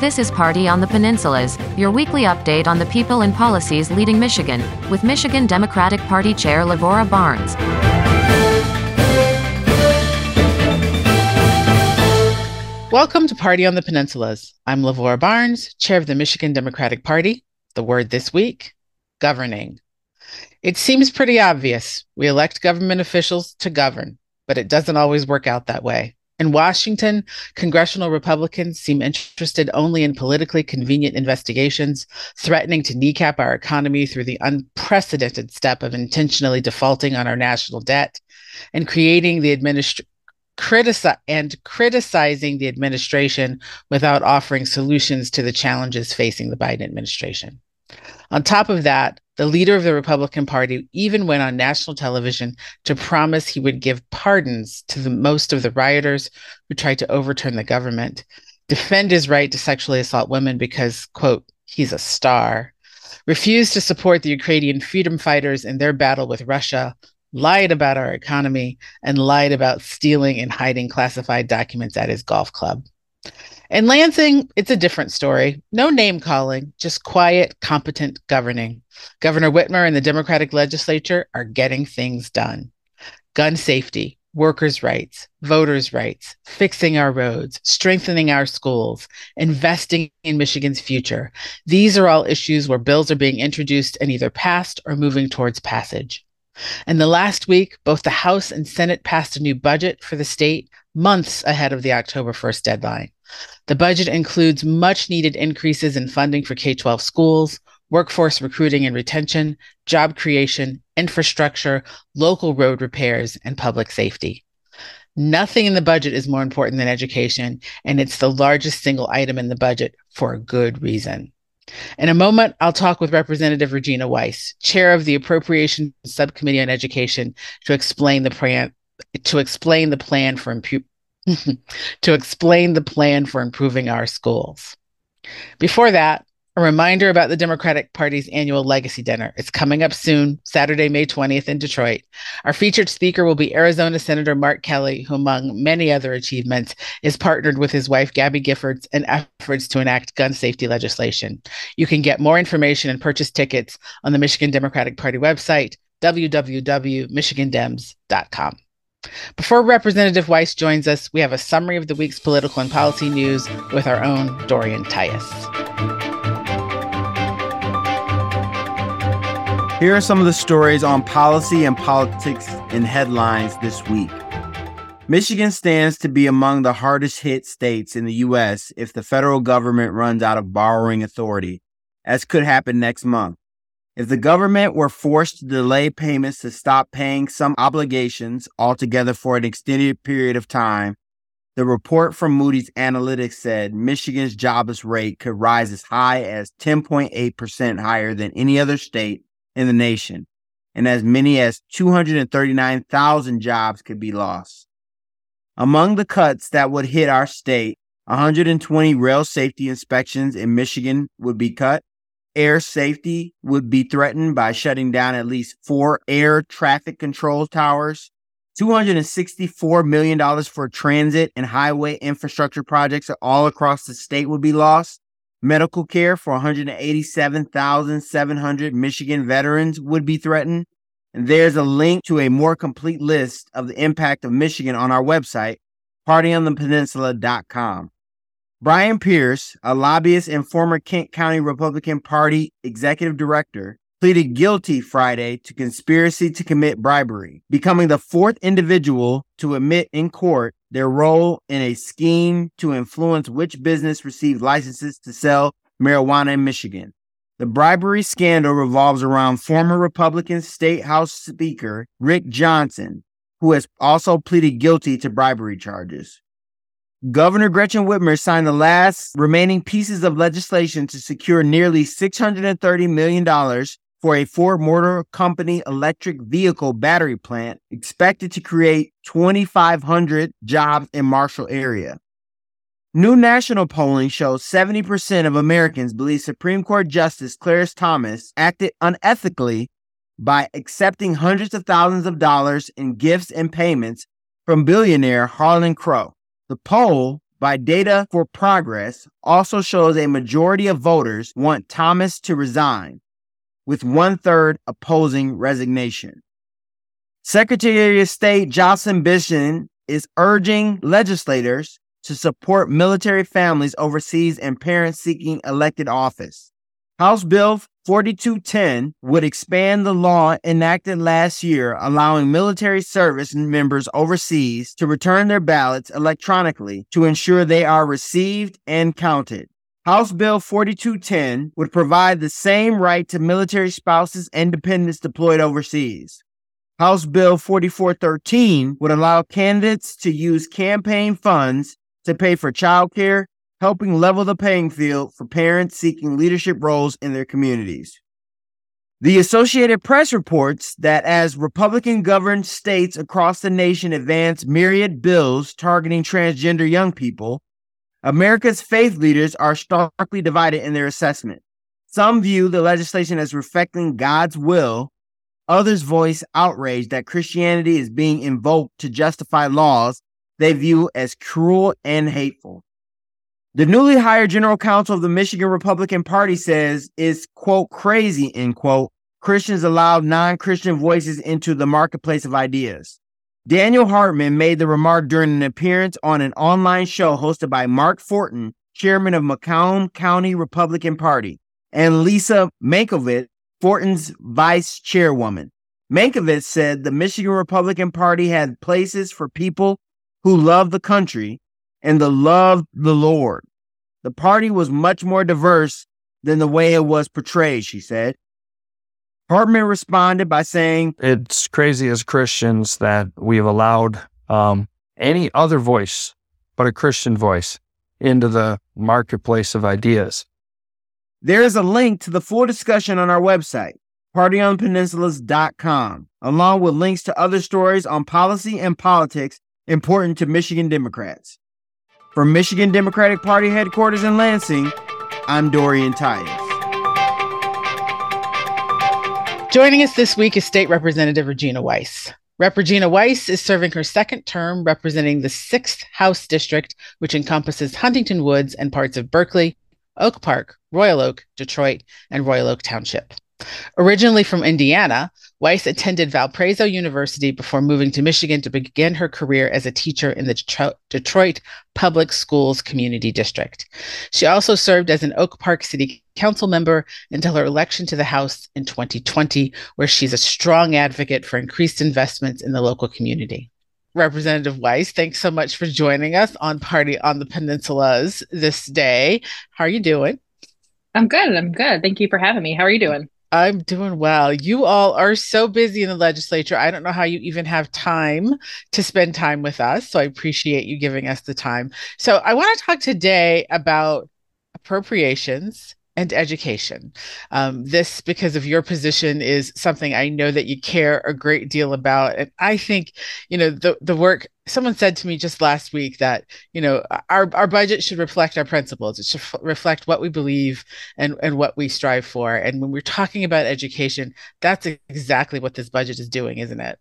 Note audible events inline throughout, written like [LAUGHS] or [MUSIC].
This is Party on the Peninsulas, your weekly update on the people and policies leading Michigan, with Michigan Democratic Party Chair Lavora Barnes. Welcome to Party on the Peninsulas. I'm Lavora Barnes, chair of the Michigan Democratic Party. The word this week governing. It seems pretty obvious. We elect government officials to govern, but it doesn't always work out that way. In Washington, congressional Republicans seem interested only in politically convenient investigations, threatening to kneecap our economy through the unprecedented step of intentionally defaulting on our national debt and creating the administration critici- and criticizing the administration without offering solutions to the challenges facing the Biden administration. On top of that, the leader of the Republican Party even went on national television to promise he would give pardons to the most of the rioters who tried to overturn the government, defend his right to sexually assault women because, quote, he's a star, refused to support the Ukrainian freedom fighters in their battle with Russia, lied about our economy, and lied about stealing and hiding classified documents at his golf club. In Lansing, it's a different story. No name calling, just quiet, competent governing. Governor Whitmer and the Democratic legislature are getting things done. Gun safety, workers' rights, voters' rights, fixing our roads, strengthening our schools, investing in Michigan's future. These are all issues where bills are being introduced and either passed or moving towards passage. In the last week, both the House and Senate passed a new budget for the state months ahead of the October 1st deadline. The budget includes much needed increases in funding for K 12 schools, workforce recruiting and retention, job creation, infrastructure, local road repairs, and public safety. Nothing in the budget is more important than education, and it's the largest single item in the budget for a good reason. In a moment, I'll talk with Representative Regina Weiss, chair of the Appropriations Subcommittee on Education, to explain the plan to explain the plan for impu- [LAUGHS] to explain the plan for improving our schools. Before that, a reminder about the Democratic Party's annual legacy dinner. It's coming up soon, Saturday, May 20th in Detroit. Our featured speaker will be Arizona Senator Mark Kelly, who, among many other achievements, is partnered with his wife, Gabby Giffords, in efforts to enact gun safety legislation. You can get more information and purchase tickets on the Michigan Democratic Party website, www.michigandems.com. Before Representative Weiss joins us, we have a summary of the week's political and policy news with our own Dorian Tyus. Here are some of the stories on policy and politics in headlines this week. Michigan stands to be among the hardest hit states in the U.S. if the federal government runs out of borrowing authority, as could happen next month. If the government were forced to delay payments to stop paying some obligations altogether for an extended period of time, the report from Moody's Analytics said Michigan's jobless rate could rise as high as 10.8% higher than any other state in the nation, and as many as 239,000 jobs could be lost. Among the cuts that would hit our state, 120 rail safety inspections in Michigan would be cut. Air safety would be threatened by shutting down at least four air traffic control towers. $264 million for transit and highway infrastructure projects all across the state would be lost. Medical care for 187,700 Michigan veterans would be threatened. And there's a link to a more complete list of the impact of Michigan on our website, partyonthepeninsula.com. Brian Pierce, a lobbyist and former Kent County Republican Party executive director, pleaded guilty Friday to conspiracy to commit bribery, becoming the fourth individual to admit in court their role in a scheme to influence which business received licenses to sell marijuana in Michigan. The bribery scandal revolves around former Republican State House Speaker Rick Johnson, who has also pleaded guilty to bribery charges. Governor Gretchen Whitmer signed the last remaining pieces of legislation to secure nearly $630 million for a Ford Motor Company electric vehicle battery plant expected to create 2,500 jobs in Marshall area. New national polling shows 70% of Americans believe Supreme Court Justice Clarence Thomas acted unethically by accepting hundreds of thousands of dollars in gifts and payments from billionaire Harlan Crow. The poll by Data for Progress also shows a majority of voters want Thomas to resign, with one third opposing resignation. Secretary of State Jocelyn Bishop is urging legislators to support military families overseas and parents seeking elected office. House Bill 4210 would expand the law enacted last year allowing military service members overseas to return their ballots electronically to ensure they are received and counted. House Bill 4210 would provide the same right to military spouses and dependents deployed overseas. House Bill 4413 would allow candidates to use campaign funds to pay for childcare, helping level the playing field for parents seeking leadership roles in their communities. The Associated Press reports that as Republican governed states across the nation advance myriad bills targeting transgender young people, America's faith leaders are starkly divided in their assessment. Some view the legislation as reflecting God's will. Others voice outrage that Christianity is being invoked to justify laws they view as cruel and hateful. The newly hired general counsel of the Michigan Republican Party says it's, quote, crazy, end quote, Christians allow non Christian voices into the marketplace of ideas. Daniel Hartman made the remark during an appearance on an online show hosted by Mark Forton, chairman of Macomb County Republican Party, and Lisa Mankiewicz, Forton's vice chairwoman. Mankiewicz said the Michigan Republican Party had places for people who love the country and the love the Lord. The party was much more diverse than the way it was portrayed, she said. Hartman responded by saying, It's crazy as Christians that we've allowed um, any other voice but a Christian voice into the marketplace of ideas. There is a link to the full discussion on our website, partyonpeninsulas.com, along with links to other stories on policy and politics important to Michigan Democrats. From Michigan Democratic Party headquarters in Lansing, I'm Dorian Tyus. Joining us this week is State Representative Regina Weiss. Rep. Regina Weiss is serving her second term representing the 6th House District, which encompasses Huntington Woods and parts of Berkley, Oak Park, Royal Oak, Detroit, and Royal Oak Township. Originally from Indiana, Weiss attended Valparaiso University before moving to Michigan to begin her career as a teacher in the Detroit Public Schools Community District. She also served as an Oak Park City Council member until her election to the House in 2020, where she's a strong advocate for increased investments in the local community. Representative Weiss, thanks so much for joining us on Party on the Peninsulas this day. How are you doing? I'm good. I'm good. Thank you for having me. How are you doing? I'm doing well. You all are so busy in the legislature. I don't know how you even have time to spend time with us. So I appreciate you giving us the time. So I want to talk today about appropriations and education. Um, this, because of your position, is something I know that you care a great deal about. And I think, you know, the, the work, someone said to me just last week that, you know, our, our budget should reflect our principles. It should f- reflect what we believe and, and what we strive for. And when we're talking about education, that's exactly what this budget is doing, isn't it?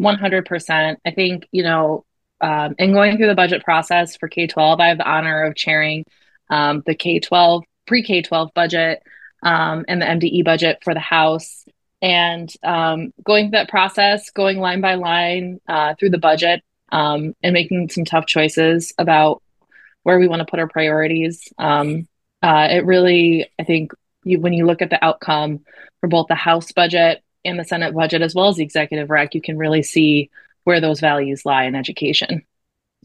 100%. I think, you know, um, in going through the budget process for K 12, I have the honor of chairing um, the K 12, pre K 12 budget, um, and the MDE budget for the House. And um, going through that process, going line by line uh, through the budget, um, and making some tough choices about where we want to put our priorities. Um, uh, it really, I think, you, when you look at the outcome for both the House budget and the Senate budget, as well as the executive rec, you can really see where those values lie in education.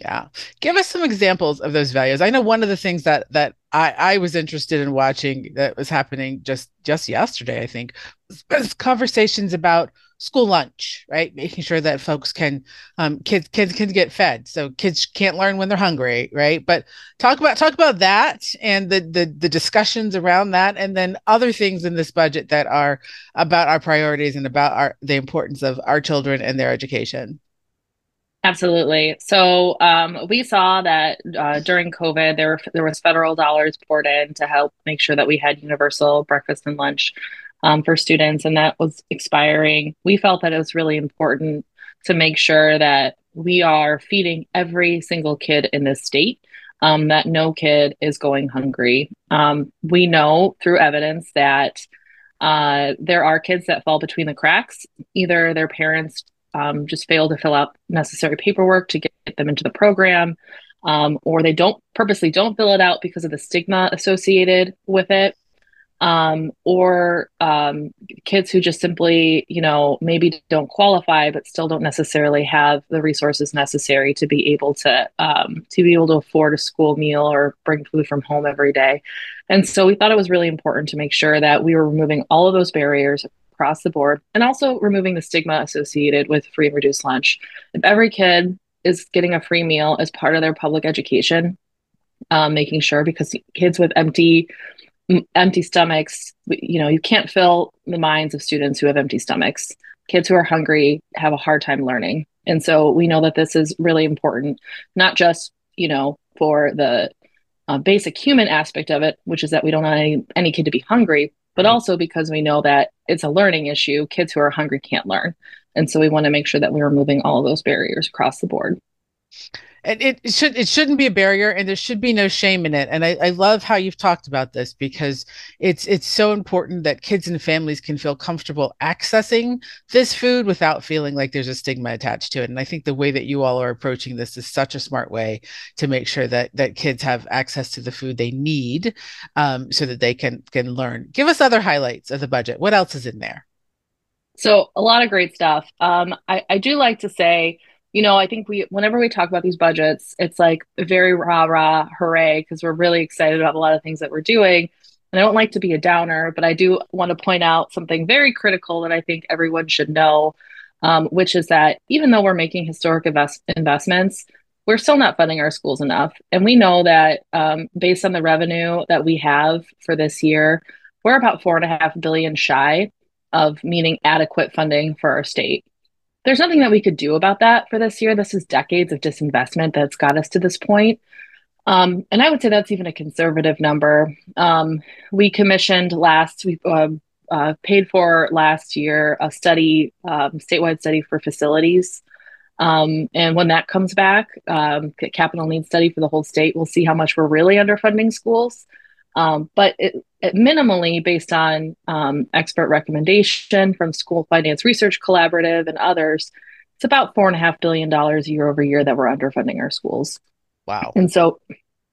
Yeah. Give us some examples of those values. I know one of the things that that I, I was interested in watching that was happening just just yesterday, I think, was, conversations about school lunch, right? Making sure that folks can um kids kids can get fed. So kids can't learn when they're hungry, right? But talk about talk about that and the the the discussions around that and then other things in this budget that are about our priorities and about our the importance of our children and their education. Absolutely. So um, we saw that uh, during COVID, there there was federal dollars poured in to help make sure that we had universal breakfast and lunch um, for students, and that was expiring. We felt that it was really important to make sure that we are feeding every single kid in this state, um, that no kid is going hungry. Um, we know through evidence that uh, there are kids that fall between the cracks. Either their parents um, just fail to fill out necessary paperwork to get them into the program, um, or they don't purposely don't fill it out because of the stigma associated with it um, or um, kids who just simply, you know, maybe don't qualify, but still don't necessarily have the resources necessary to be able to um, to be able to afford a school meal or bring food from home every day. And so we thought it was really important to make sure that we were removing all of those barriers across the board, and also removing the stigma associated with free and reduced lunch. If every kid is getting a free meal as part of their public education, um, making sure because kids with empty empty stomachs you know you can't fill the minds of students who have empty stomachs kids who are hungry have a hard time learning and so we know that this is really important not just you know for the uh, basic human aspect of it which is that we don't want any, any kid to be hungry but mm-hmm. also because we know that it's a learning issue kids who are hungry can't learn. And so we want to make sure that we're removing all of those barriers across the board and it, should it shouldn't be a barrier and there should be no shame in it. And I, I love how you've talked about this because it's it's so important that kids and families can feel comfortable accessing this food without feeling like there's a stigma attached to it. And i think the way that you all are approaching this is such a smart way to make sure that that kids have access to the food they need um, so that they can can learn. Give us other highlights of the budget. What else is in there? So a lot of great stuff. Um, I, I do like to say you know, I think we, whenever we talk about these budgets, it's like very rah rah, hooray, because we're really excited about a lot of things that we're doing. And I don't like to be a downer, but I do want to point out something very critical that I think everyone should know, um, which is that even though we're making historic invest- investments, we're still not funding our schools enough. And we know that um, based on the revenue that we have for this year, we're about four and a half billion shy of meeting adequate funding for our state there's nothing that we could do about that for this year. This is decades of disinvestment that's got us to this point. Um, and I would say that's even a conservative number. Um, we commissioned last, we uh, uh, paid for last year a study, um, statewide study for facilities. Um, and when that comes back, um, capital needs study for the whole state, we'll see how much we're really underfunding schools. Um, but it, it minimally, based on um, expert recommendation from School Finance Research Collaborative and others, it's about four and a half billion dollars year over year that we're underfunding our schools. Wow. And so,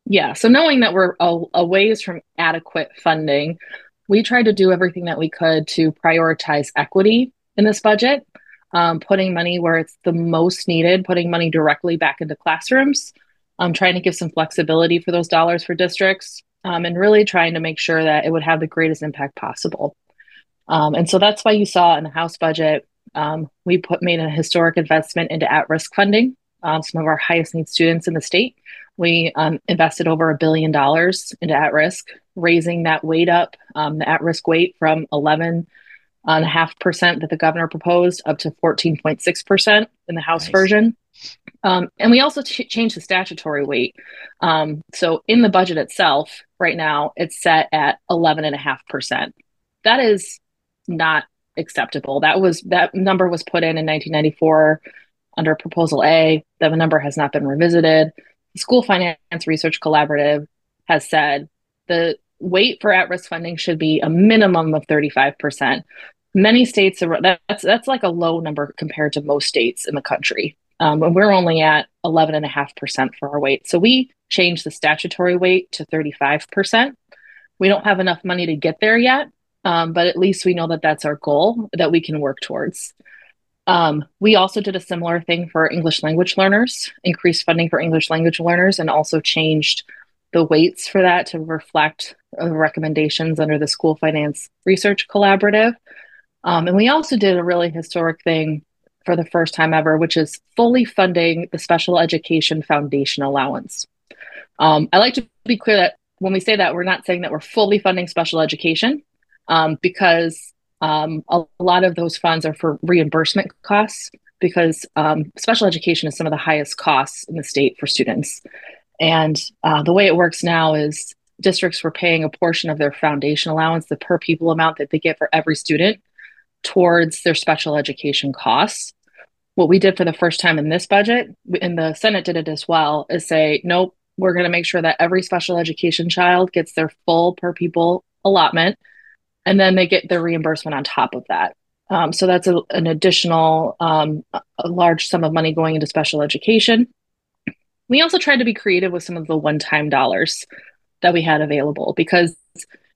yeah, so knowing that we're a, a ways from adequate funding, we tried to do everything that we could to prioritize equity in this budget, um, putting money where it's the most needed, putting money directly back into classrooms, um, trying to give some flexibility for those dollars for districts, um, and really trying to make sure that it would have the greatest impact possible. Um, and so that's why you saw in the House budget, um, we put made a historic investment into at-risk funding. Um, some of our highest need students in the state. We um, invested over a billion dollars into at-risk, raising that weight up, um, the at-risk weight from 11 and a half percent that the governor proposed up to 14.6 percent in the House nice. version. Um, and we also ch- changed the statutory weight. Um, so in the budget itself, right now, it's set at 11.5%. That is not acceptable. That was that number was put in in 1994 under Proposal A. That number has not been revisited. The School Finance Research Collaborative has said the weight for at-risk funding should be a minimum of 35%. Many states that's that's like a low number compared to most states in the country. Um, and we're only at 11.5% for our weight. So we changed the statutory weight to 35%. We don't have enough money to get there yet, um, but at least we know that that's our goal that we can work towards. Um, we also did a similar thing for English language learners, increased funding for English language learners, and also changed the weights for that to reflect the recommendations under the School Finance Research Collaborative. Um, and we also did a really historic thing for the first time ever, which is fully funding the Special Education Foundation allowance. Um, I like to be clear that when we say that, we're not saying that we're fully funding special education um, because um, a, lot of those funds are for reimbursement costs because um, special education is some of the highest costs in the state for students. And uh, the way it works now is districts were paying a portion of their foundation allowance, the per pupil amount that they get for every student, towards their special education costs what we did for the first time in this budget, and the Senate did it as well, is say, nope, we're going to make sure that every special education child gets their full per pupil allotment, and then they get their reimbursement on top of that. Um, so that's a, an additional um, large sum of money going into special education. We also tried to be creative with some of the one time dollars that we had available because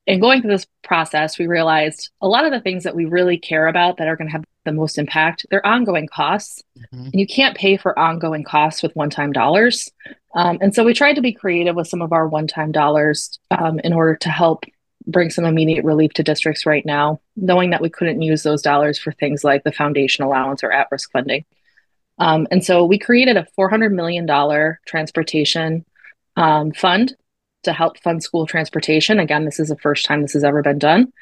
in going through this process, we realized a lot of the things that we really care about that are going to have the most impact, they're ongoing costs. Mm-hmm. And you can't pay for ongoing costs with one time dollars. Um, and so we tried to be creative with some of our one time dollars um, in order to help bring some immediate relief to districts right now, knowing that we couldn't use those dollars for things like the foundation allowance or at risk funding. Um, and so we created a $400 million transportation um, fund to help fund school transportation. Again, this is the first time this has ever been done.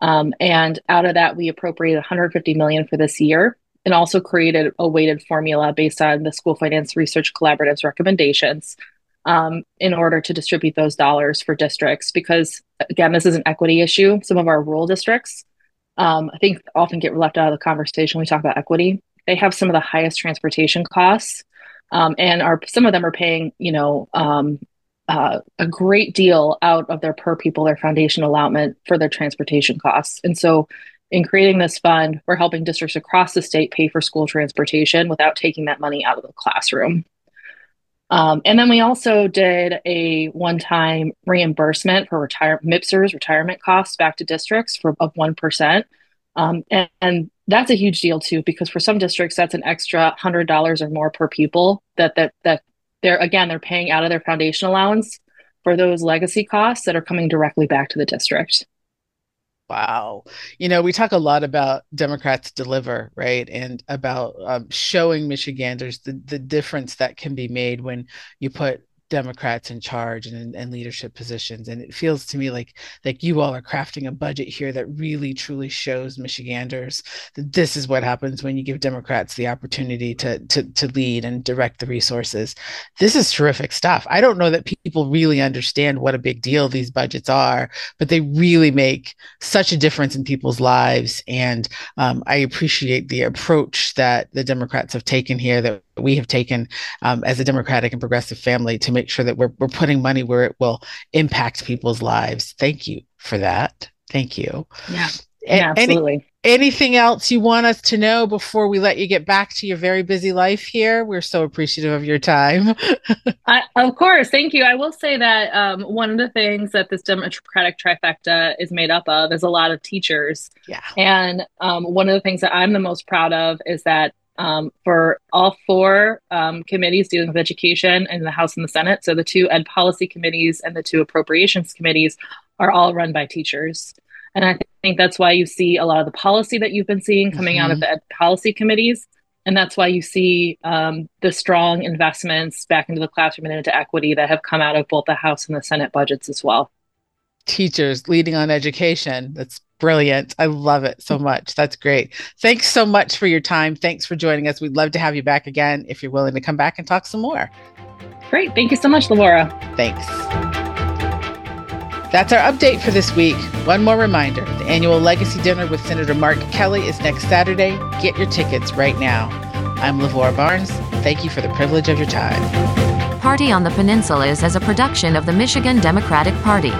Um, and out of that, we appropriated 150 million for this year and also created a weighted formula based on the School Finance Research Collaborative's recommendations um, in order to distribute those dollars for districts. Because again, this is an equity issue. Some of our rural districts, um, I think, often get left out of the conversation when we talk about equity. They have some of the highest transportation costs. Um, and are some of them are paying, you know, um, uh, a great deal out of their per people, their foundation allotment for their transportation costs. And so, in creating this fund, we're helping districts across the state pay for school transportation without taking that money out of the classroom. Um, and then we also did a one-time reimbursement for retire MPSERS retirement costs back to districts for of one percent, um, and, and, that's a huge deal too because for some districts that's an extra hundred dollars or more per pupil that that that they're again they're paying out of their foundation allowance for those legacy costs that are coming directly back to the district Wow. You know, we talk a lot about Democrats deliver, right? And about um, showing Michiganders the, the difference that can be made when you put Democrats in charge and, and leadership positions. And it feels to me like like you all are crafting a budget here that really truly shows Michiganders that this is what happens when you give Democrats the opportunity to to to lead and direct the resources. This is terrific stuff. I don't know that people really understand what a big deal these budgets are, but they really make such a difference in people's lives. And um, I appreciate the approach that the Democrats have taken here that we have taken um, as a democratic and progressive family to make sure that we're, we're putting money where it will impact people's lives. Thank you for that. Thank you. Yeah. Yeah, absolutely. Any, anything else you want us to know before we let you get back to your very busy life here? We're so appreciative of your time. [LAUGHS] I, of course. Thank you. I will say that um, one of the things that this Democratic trifecta is made up of is a lot of teachers. Yeah. And um, one of the things that I'm the most proud of is that um, for all four um, committees dealing with education in the House and the Senate. So the two ed policy committees and the two appropriations committees are all run by teachers. And I think that's why you see a lot of the policy that you've been seeing coming mm-hmm. out of mm-hmm. the ed policy committees. And that's why you see um, the strong investments back into the classroom and into equity that have come out of both the House and the Senate budgets as well. Teachers leading on education. That's brilliant. I love it so much. That's great. Thanks so much for your time. Thanks for joining us. We'd love to have you back again if you're willing to come back and talk some more. Great. Thank you so much, Lavora. Thanks. That's our update for this week. One more reminder the annual Legacy Dinner with Senator Mark Kelly is next Saturday. Get your tickets right now. I'm Lavora Barnes. Thank you for the privilege of your time. Party on the Peninsula is as a production of the Michigan Democratic Party.